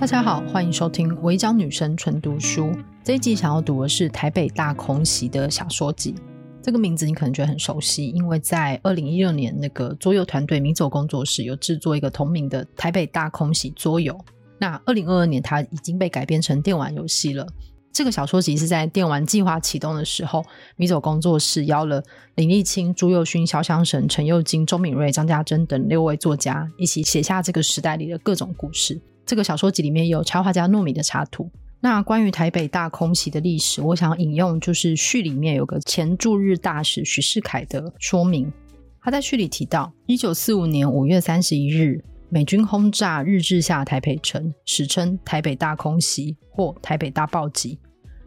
大家好，欢迎收听《违章女生纯读书》。这一集想要读的是台北大空袭的小说集。这个名字你可能觉得很熟悉，因为在二零一六年那个桌游团队迷走工作室有制作一个同名的台北大空袭桌游。那二零二二年它已经被改编成电玩游戏了。这个小说集是在电玩计划启动的时候，迷走工作室邀了林立青、朱宥勋、肖湘神、陈又金、周敏瑞、张家珍等六位作家一起写下这个时代里的各种故事。这个小说集里面有插画家糯米的插图。那关于台北大空袭的历史，我想引用就是序里面有个前驻日大使许世凯的说明。他在序里提到，一九四五年五月三十一日，美军轰炸日治下台北城，史称台北大空袭或台北大暴击。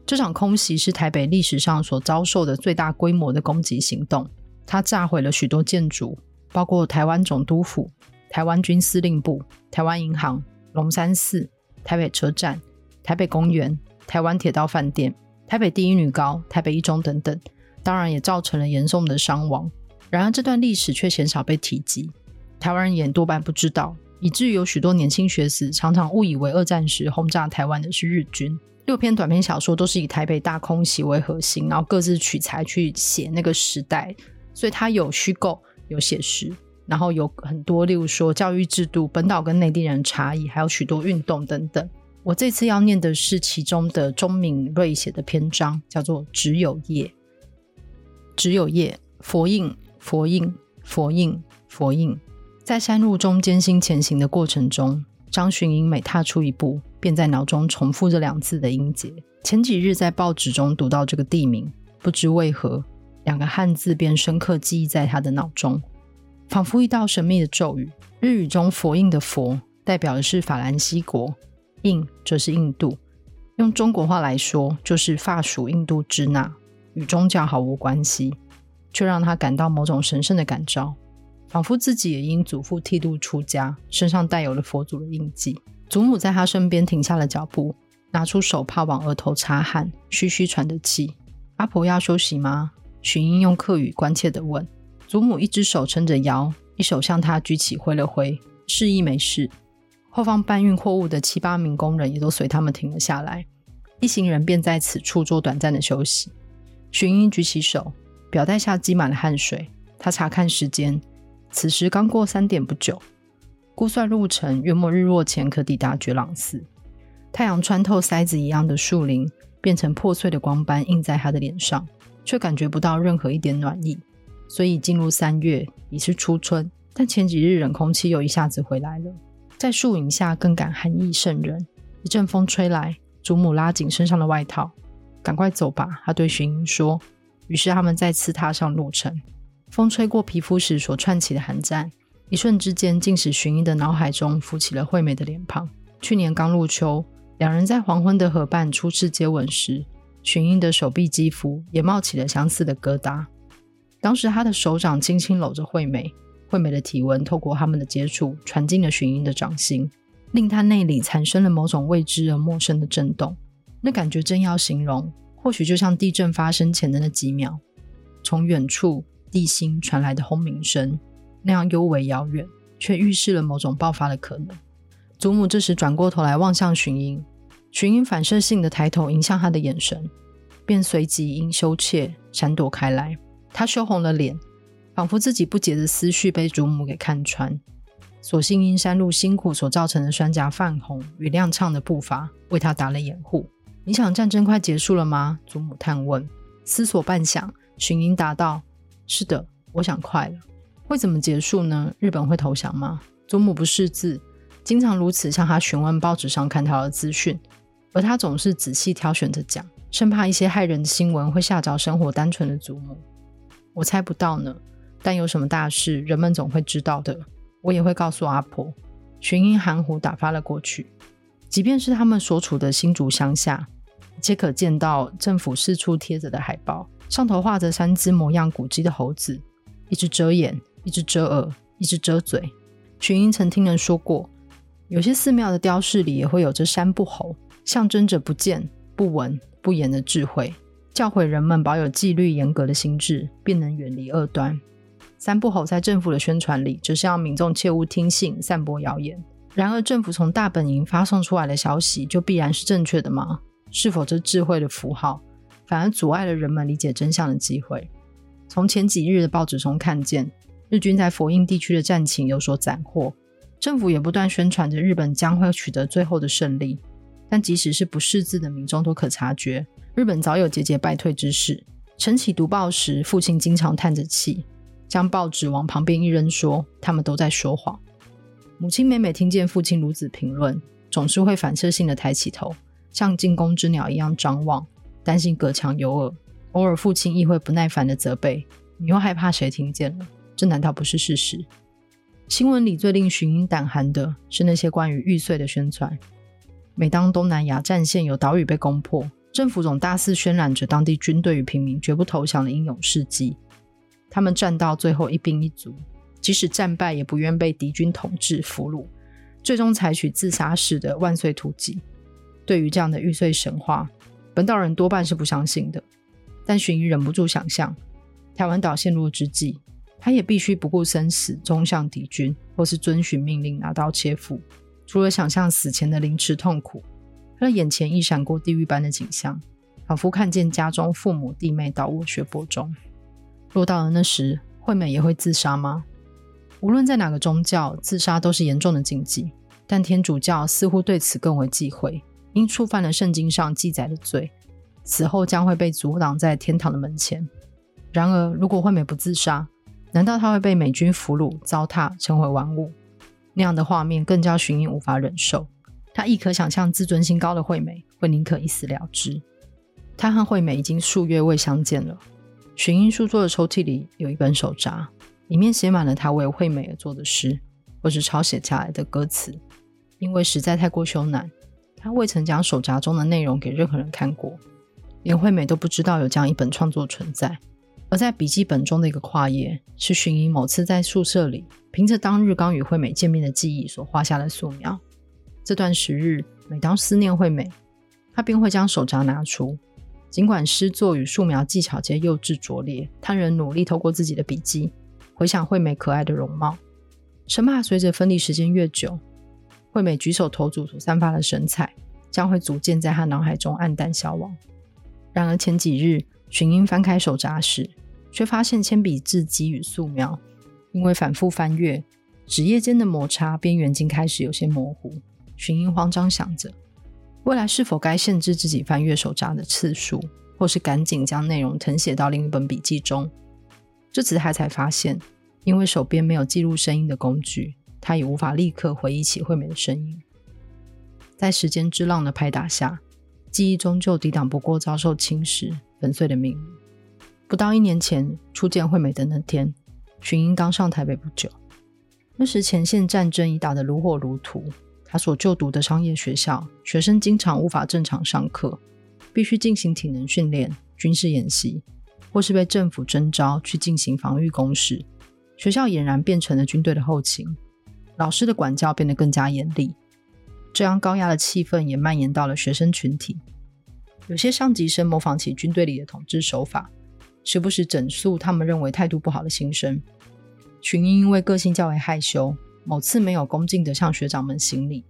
这场空袭是台北历史上所遭受的最大规模的攻击行动。它炸毁了许多建筑，包括台湾总督府、台湾军司令部、台湾银行。龙山寺、台北车站、台北公园、台湾铁道饭店、台北第一女高、台北一中等等，当然也造成了严重的伤亡。然而，这段历史却鲜少被提及，台湾人也多半不知道，以至于有许多年轻学子常常误以为二战时轰炸台湾的是日军。六篇短篇小说都是以台北大空袭为核心，然后各自取材去写那个时代，所以它有虚构，有写实。然后有很多，例如说教育制度、本岛跟内地人差异，还有许多运动等等。我这次要念的是其中的钟敏瑞写的篇章，叫做《只有夜》。只有夜，佛印，佛印，佛印，佛印。在山路中艰辛前行的过程中，张巡英每踏出一步，便在脑中重复这两字的音节。前几日在报纸中读到这个地名，不知为何，两个汉字便深刻记忆在他的脑中。仿佛一道神秘的咒语。日语中“佛印”的“佛”代表的是法兰西国，“印”则是印度。用中国话来说，就是法属印度支那，与宗教毫无关系，却让他感到某种神圣的感召，仿佛自己也因祖父剃度出家，身上带有了佛祖的印记。祖母在他身边停下了脚步，拿出手帕往额头擦汗，嘘嘘喘着气。“阿婆要休息吗？”巡英用客语关切地问。祖母一只手撑着腰，一手向他举起挥了挥，示意没事。后方搬运货物的七八名工人也都随他们停了下来，一行人便在此处做短暂的休息。巡英举起手，表带下积满了汗水。他查看时间，此时刚过三点不久。估算路程，约莫日落前可抵达觉朗寺。太阳穿透筛子一样的树林，变成破碎的光斑映在他的脸上，却感觉不到任何一点暖意。所以进入三月已是初春，但前几日冷空气又一下子回来了，在树影下更感寒意渗人。一阵风吹来，祖母拉紧身上的外套，赶快走吧，他对巡英说。于是他们再次踏上路程。风吹过皮肤时所串起的寒战，一瞬之间竟使巡英的脑海中浮起了惠美的脸庞。去年刚入秋，两人在黄昏的河畔初次接吻时，巡英的手臂肌肤也冒起了相似的疙瘩。当时他的手掌轻轻搂着惠美，惠美的体温透过他们的接触传进了巡英的掌心，令他内里产生了某种未知而陌生的震动。那感觉真要形容，或许就像地震发生前的那几秒，从远处地心传来的轰鸣声，那样幽微遥远，却预示了某种爆发的可能。祖母这时转过头来望向巡英，巡英反射性的抬头迎向他的眼神，便随即因羞怯闪躲开来。他羞红了脸，仿佛自己不解的思绪被祖母给看穿。所幸因山路辛苦所造成的双颊泛红与踉跄的步伐为他打了掩护。你想战争快结束了吗？祖母探问。思索半晌，巡英答道：“是的，我想快了。会怎么结束呢？日本会投降吗？”祖母不识字，经常如此向他询问报纸上看到的资讯，而他总是仔细挑选着讲，生怕一些骇人的新闻会吓着生活单纯的祖母。我猜不到呢，但有什么大事，人们总会知道的。我也会告诉阿婆。群英含糊打发了过去。即便是他们所处的新竹乡下，皆可见到政府四处贴着的海报，上头画着三只模样古迹的猴子，一只遮眼，一只遮耳，一只遮嘴。群英曾听人说过，有些寺庙的雕饰里也会有着三不猴，象征着不见、不闻、不言的智慧。教诲人们保有纪律严格的心智，便能远离恶端。三不吼在政府的宣传里，只是要民众切勿听信、散播谣言。然而，政府从大本营发送出来的消息就必然是正确的吗？是否这智慧的符号反而阻碍了人们理解真相的机会？从前几日的报纸中看见，日军在佛印地区的战情有所斩获，政府也不断宣传着日本将会取得最后的胜利。但即使是不识字的民众都可察觉，日本早有节节败退之势。晨起读报时，父亲经常叹着气，将报纸往旁边一扔，说：“他们都在说谎。”母亲每每听见父亲如此评论，总是会反射性的抬起头，像惊弓之鸟一样张望，担心隔墙有耳。偶尔，父亲亦会不耐烦的责备：“你又害怕谁听见了？这难道不是事实？”新闻里最令寻英胆寒的是那些关于玉碎的宣传。每当东南亚战线有岛屿被攻破，政府总大肆渲染着当地军队与平民绝不投降的英勇事迹。他们战到最后一兵一卒。即使战败，也不愿被敌军统治俘虏，最终采取自杀式的万岁突击。对于这样的玉碎神话，本岛人多半是不相信的。但寻一忍不住想象，台湾岛陷落之际，他也必须不顾生死，冲向敌军，或是遵循命令拿刀切腹。除了想象死前的凌迟痛苦，他的眼前亦闪过地狱般的景象，仿佛看见家中父母弟妹倒卧血泊中。若到了那时，惠美也会自杀吗？无论在哪个宗教，自杀都是严重的禁忌。但天主教似乎对此更为忌讳，因触犯了圣经上记载的罪，死后将会被阻挡在天堂的门前。然而，如果惠美不自杀，难道她会被美军俘虏、糟蹋、成为玩物？那样的画面更加寻英无法忍受。他亦可想象，自尊心高的惠美会宁可一死了之。他和惠美已经数月未相见了。寻英书桌的抽屉里有一本手札。里面写满了他为惠美而做的诗，或是抄写下来的歌词。因为实在太过羞赧，他未曾将手札中的内容给任何人看过，连惠美都不知道有这样一本创作存在。而在笔记本中的一个跨页，是寻英某次在宿舍里，凭着当日刚与惠美见面的记忆所画下的素描。这段时日，每当思念惠美，他便会将手札拿出，尽管诗作与素描技巧皆幼稚拙劣，他仍努力透过自己的笔记。回想惠美可爱的容貌，生怕随着分离时间越久，惠美举手投足所散发的神采将会逐渐在他脑海中黯淡消亡。然而前几日，寻英翻开手札时，却发现铅笔字迹与素描因为反复翻阅，纸页间的摩擦边缘竟开始有些模糊。寻英慌张想着，未来是否该限制自己翻阅手札的次数，或是赶紧将内容誊写到另一本笔记中？这次他才发现，因为手边没有记录声音的工具，他也无法立刻回忆起惠美的声音。在时间之浪的拍打下，记忆终究抵挡不过遭受侵蚀、粉碎的命运。不到一年前初见惠美的那天，寻英刚上台北不久。那时前线战争已打得如火如荼，他所就读的商业学校，学生经常无法正常上课，必须进行体能训练、军事演习。或是被政府征召去进行防御工事，学校俨然变成了军队的后勤，老师的管教变得更加严厉，这样高压的气氛也蔓延到了学生群体。有些上级生模仿起军队里的统治手法，时不时整肃他们认为态度不好的新生。群英因为个性较为害羞，某次没有恭敬地向学长们行礼，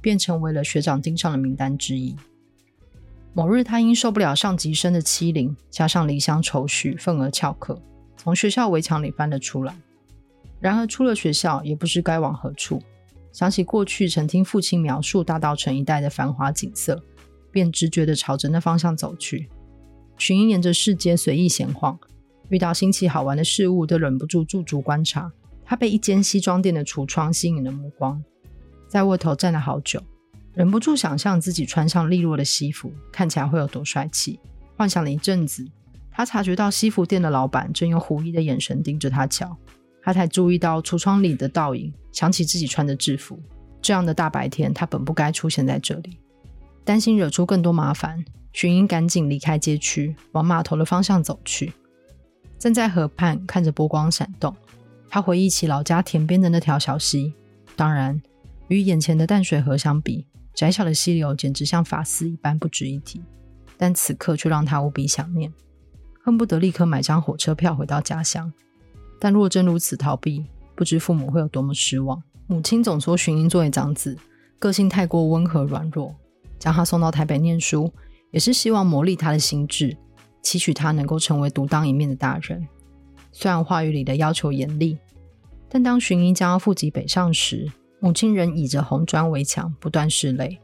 便成为了学长盯上的名单之一。某日，他因受不了上级生的欺凌，加上离乡愁绪，愤而翘课，从学校围墙里翻了出来。然而出了学校，也不知该往何处。想起过去曾听父亲描述大道城一带的繁华景色，便直觉地朝着那方向走去。寻英沿着市街随意闲晃，遇到新奇好玩的事物，都忍不住驻足观察。他被一间西装店的橱窗吸引了目光，在卧头站了好久。忍不住想象自己穿上利落的西服，看起来会有多帅气。幻想了一阵子，他察觉到西服店的老板正用狐疑的眼神盯着他瞧。他才注意到橱窗里的倒影，想起自己穿着制服，这样的大白天，他本不该出现在这里。担心惹出更多麻烦，寻英赶紧离开街区，往码头的方向走去。站在河畔，看着波光闪动，他回忆起老家田边的那条小溪。当然，与眼前的淡水河相比，窄小的溪流简直像发丝一般不值一提，但此刻却让他无比想念，恨不得立刻买张火车票回到家乡。但若真如此逃避，不知父母会有多么失望。母亲总说荀英作为长子，个性太过温和软弱，将他送到台北念书，也是希望磨砺他的心智，期许他能够成为独当一面的大人。虽然话语里的要求严厉，但当荀英将要负笈北上时，母亲仍倚着红砖围墙，不断拭泪，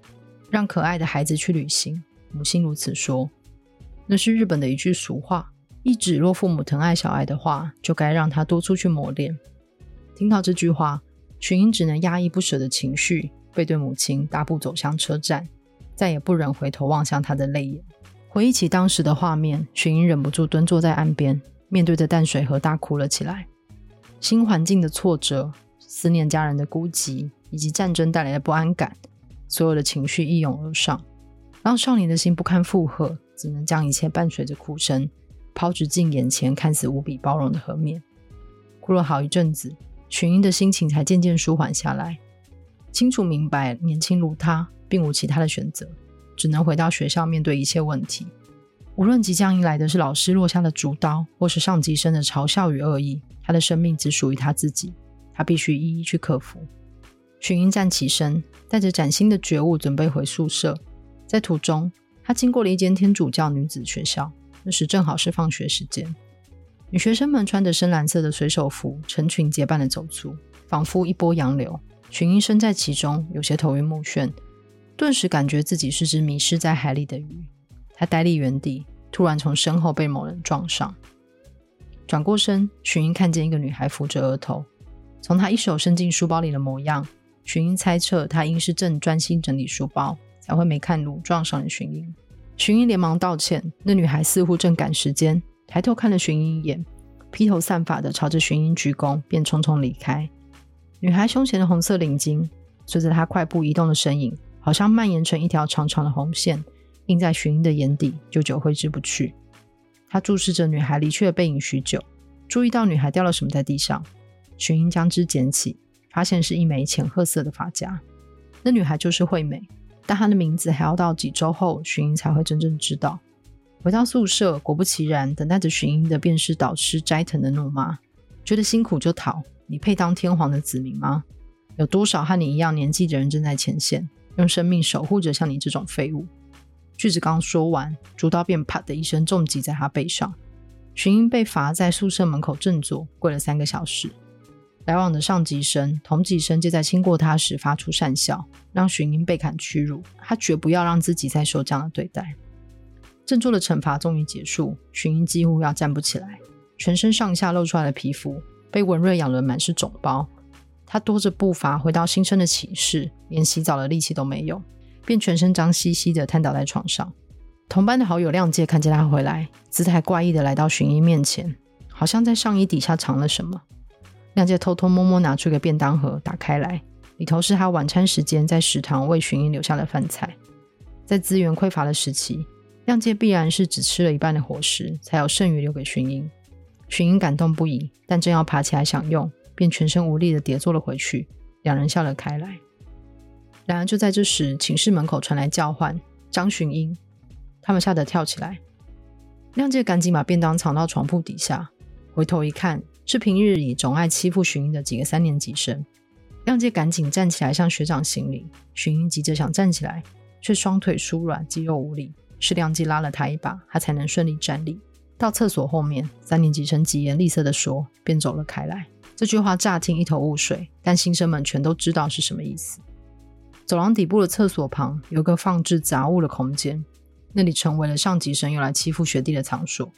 让可爱的孩子去旅行。母亲如此说，那是日本的一句俗话，意指若父母疼爱小爱的话，就该让他多出去磨练。听到这句话，荀英只能压抑不舍的情绪。背对母亲，大步走向车站，再也不忍回头望向她的泪眼。回忆起当时的画面，荀英忍不住蹲坐在岸边，面对着淡水河大哭了起来。新环境的挫折、思念家人的孤寂，以及战争带来的不安感，所有的情绪一涌而上，让少年的心不堪负荷，只能将一切伴随着哭声抛掷进眼前看似无比包容的河面。哭了好一阵子，荀英的心情才渐渐舒缓下来。清楚明白，年轻如他，并无其他的选择，只能回到学校面对一切问题。无论即将迎来的是老师落下的竹刀，或是上级生的嘲笑与恶意，他的生命只属于他自己，他必须一一去克服。荀英站起身，带着崭新的觉悟，准备回宿舍。在途中，他经过了一间天主教女子学校，那时正好是放学时间。女学生们穿着深蓝色的水手服，成群结伴的走出，仿佛一波洋流。群英身在其中，有些头晕目眩，顿时感觉自己是只迷失在海里的鱼。他呆立原地，突然从身后被某人撞上。转过身，荀英看见一个女孩扶着额头，从她一手伸进书包里的模样，荀英猜测她应是正专心整理书包，才会没看路撞上了荀英。荀英连忙道歉，那女孩似乎正赶时间，抬头看了荀英一眼，披头散发的朝着荀英鞠躬，便匆匆离开。女孩胸前的红色领巾，随着她快步移动的身影，好像蔓延成一条长长的红线，印在荀英的眼底，久久挥之不去。他注视着女孩离去的背影许久，注意到女孩掉了什么在地上。荀英将之捡起，发现是一枚浅褐色的发夹。那女孩就是惠美，但她的名字还要到几周后，荀英才会真正知道。回到宿舍，果不其然，等待着荀英的便是导师斋藤的怒骂：“觉得辛苦就逃。”你配当天皇的子民吗？有多少和你一样年纪的人正在前线，用生命守护着像你这种废物？句子刚说完，竹刀便啪的一声重击在他背上。荀英被罚在宿舍门口正坐，跪了三个小时。来往的上级生、同级生皆在亲过他时发出讪笑，让荀英倍感屈辱。他绝不要让自己再受这样的对待。振作的惩罚终于结束，荀英几乎要站不起来，全身上下露出来的皮肤。被温瑞养得满是肿包，他拖着步伐回到新生的寝室，连洗澡的力气都没有，便全身脏兮兮的瘫倒在床上。同班的好友亮介看见他回来，姿态怪异的来到荀英面前，好像在上衣底下藏了什么。亮介偷偷摸摸拿出一个便当盒，打开来，里头是他晚餐时间在食堂为荀英留下的饭菜。在资源匮乏的时期，亮介必然是只吃了一半的伙食，才有剩余留给荀英。荀英感动不已，但正要爬起来享用，便全身无力的跌坐了回去。两人笑了开来。然而就在这时，寝室门口传来叫唤：“张寻英！”他们吓得跳起来。亮介赶紧把便当藏到床铺底下，回头一看，是平日里总爱欺负寻英的几个三年级生。亮介赶紧站起来向学长行礼。寻英急着想站起来，却双腿酥软，肌肉无力，是亮介拉了他一把，他才能顺利站立。到厕所后面，三年级生疾言厉色地说，便走了开来。这句话乍听一头雾水，但新生们全都知道是什么意思。走廊底部的厕所旁有个放置杂物的空间，那里成为了上级生用来欺负学弟的场所。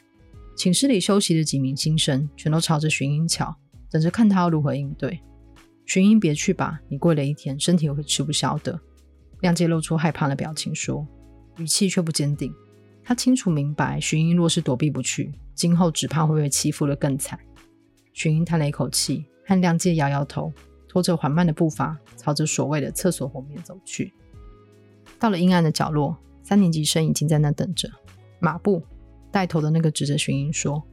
寝室里休息的几名新生全都朝着寻音瞧，等着看他如何应对。寻音，别去吧，你跪了一天，身体会吃不消的。亮介露出害怕的表情说，语气却不坚定。他清楚明白，寻音若是躲避不去，今后只怕会被欺负的更惨。荀英叹了一口气，和亮介摇摇头，拖着缓慢的步伐，朝着所谓的厕所后面走去。到了阴暗的角落，三年级生已经在那等着。马步带头的那个指着荀英说：“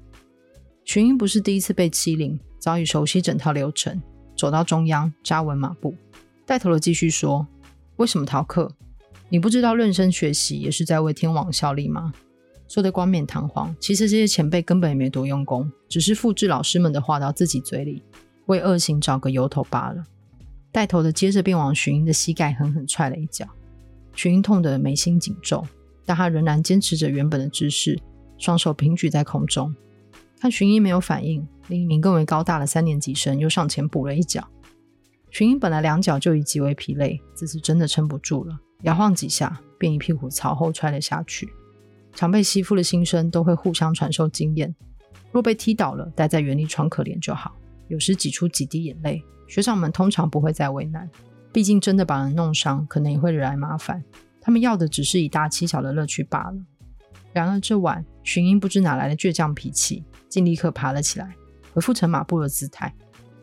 荀英不是第一次被欺凌，早已熟悉整套流程。”走到中央，扎稳马步。带头的继续说：“为什么逃课？”你不知道认真学习也是在为天王效力吗？说得冠冕堂皇，其实这些前辈根本也没多用功，只是复制老师们的话到自己嘴里，为恶行找个由头罢了。带头的接着便往寻英的膝盖狠狠踹了一脚，寻英痛得眉心紧皱，但他仍然坚持着原本的姿势，双手平举在空中。看寻英没有反应，另一名更为高大的三年级生又上前补了一脚。寻英本来两脚就已极为疲累，这次真的撑不住了，摇晃几下便一屁股朝后踹了下去。常被欺负的新生都会互相传授经验，若被踢倒了，待在原地装可怜就好。有时挤出几滴眼泪，学长们通常不会再为难，毕竟真的把人弄伤，可能也会惹来麻烦。他们要的只是以大欺小的乐趣罢了。然而这晚，寻英不知哪来的倔强脾气，竟立刻爬了起来，恢复成马步的姿态，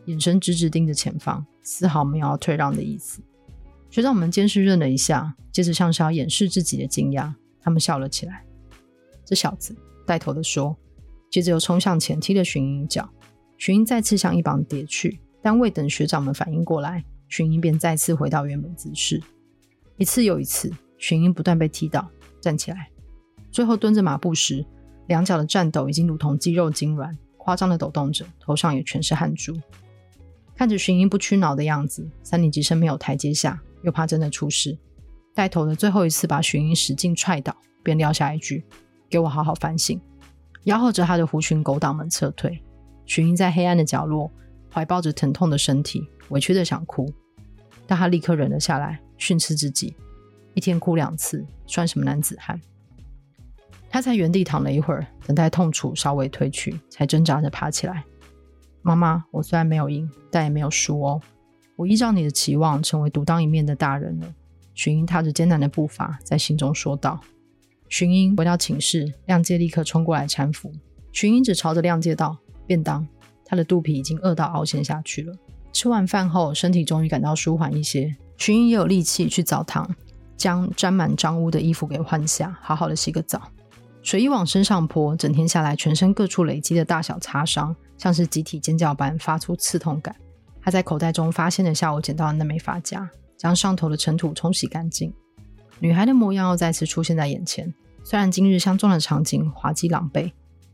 眼神直直盯着前方，丝毫没有要退让的意思。学长们监视愣了一下，接着像是要掩饰自己的惊讶，他们笑了起来。这小子带头的说，接着又冲向前踢了寻英一脚，寻英再次向一旁跌去，但未等学长们反应过来，寻英便再次回到原本姿势。一次又一次，寻英不断被踢倒，站起来，最后蹲着马步时，两脚的颤抖已经如同肌肉痉挛，夸张的抖动着，头上也全是汗珠。看着寻英不屈挠的样子，三年级生没有台阶下，又怕真的出事，带头的最后一次把寻英使劲踹倒，便撂下一句。给我好好反省，吆喝着他的狐群狗党们撤退。寻英在黑暗的角落，怀抱着疼痛的身体，委屈的想哭，但他立刻忍了下来，训斥自己：一天哭两次，算什么男子汉？他在原地躺了一会儿，等待痛楚稍微退去，才挣扎着爬起来。妈妈，我虽然没有赢，但也没有输哦。我依照你的期望，成为独当一面的大人了。寻英踏着艰难的步伐，在心中说道。寻英回到寝室，亮介立刻冲过来搀扶。寻英只朝着亮介道：“便当。”他的肚皮已经饿到凹陷下去了。吃完饭后，身体终于感到舒缓一些。寻英也有力气去澡堂，将沾满脏污的衣服给换下，好好的洗个澡。水一往身上泼，整天下来，全身各处累积的大小擦伤，像是集体尖叫般发出刺痛感。他在口袋中发现了下午捡到的那枚发夹，将上头的尘土冲洗干净。女孩的模样又再次出现在眼前。虽然今日相撞的场景滑稽狼狈，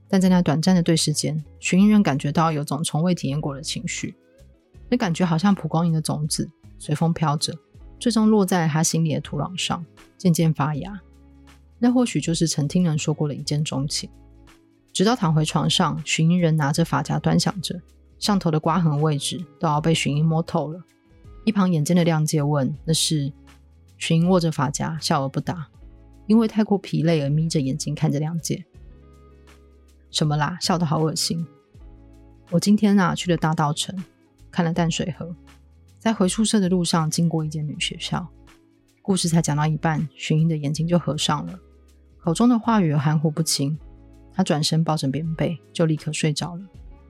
但在那短暂的对视间，寻英仍感觉到有种从未体验过的情绪。那感觉好像蒲公英的种子，随风飘着，最终落在他心里的土壤上，渐渐发芽。那或许就是曾听人说过的一见钟情。直到躺回床上，寻英仍拿着发夹端详着，上头的刮痕位置都要被寻英摸透了。一旁眼尖的亮介问：“那是？”寻英握着发夹，笑而不答。因为太过疲累而眯着眼睛看着亮介。什么啦？笑得好恶心。我今天啊去了大稻城，看了淡水河，在回宿舍的路上经过一间女学校。故事才讲到一半，寻英的眼睛就合上了，口中的话语含糊不清。她转身抱着棉被，就立刻睡着了。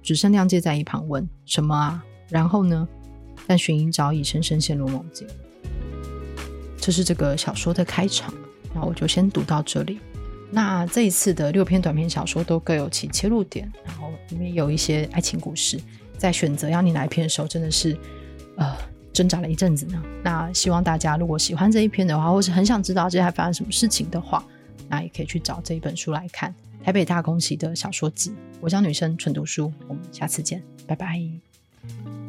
只剩亮介在一旁问：“什么啊？”然后呢？但寻英早已深深陷入梦境。这是这个小说的开场。那我就先读到这里。那这一次的六篇短篇小说都各有其切入点，然后里面有一些爱情故事，在选择要你哪一篇的时候，真的是呃挣扎了一阵子呢。那希望大家如果喜欢这一篇的话，或是很想知道接下来发生什么事情的话，那也可以去找这一本书来看《台北大空袭》的小说集。我叫女生纯读书，我们下次见，拜拜。